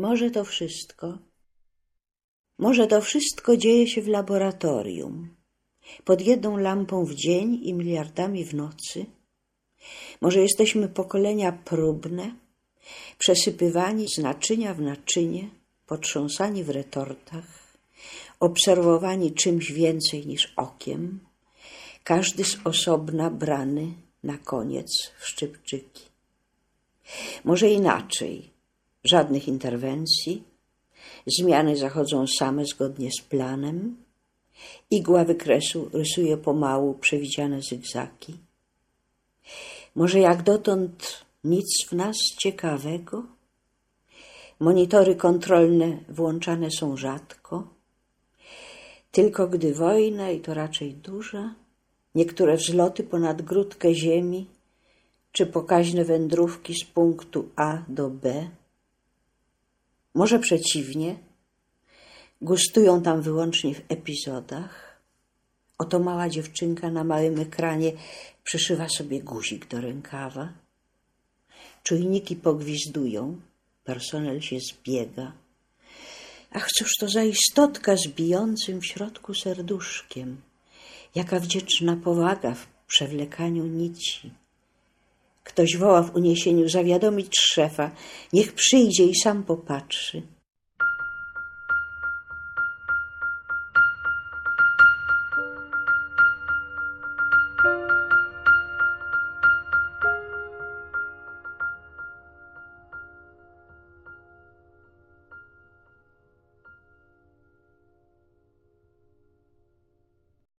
Może to wszystko. Może to wszystko dzieje się w laboratorium, pod jedną lampą w dzień i miliardami w nocy. Może jesteśmy pokolenia próbne, przesypywani z naczynia w naczynie, potrząsani w retortach, obserwowani czymś więcej niż okiem, każdy z osobna brany na koniec w szczypczyki. Może inaczej, żadnych interwencji, zmiany zachodzą same zgodnie z planem, igła wykresu rysuje pomału przewidziane zygzaki. Może jak dotąd nic w nas ciekawego? Monitory kontrolne włączane są rzadko, tylko gdy wojna, i to raczej duża, niektóre wzloty ponad grudkę ziemi, czy pokaźne wędrówki z punktu A do B. Może przeciwnie, gustują tam wyłącznie w epizodach. Oto mała dziewczynka na małym ekranie przyszywa sobie guzik do rękawa. Czujniki pogwizdują, personel się zbiega. Ach, cóż to za istotka z bijącym w środku serduszkiem. Jaka wdzięczna powaga w przewlekaniu nici. Ktoś woła w uniesieniu zawiadomić szefa, niech przyjdzie i sam popatrzy.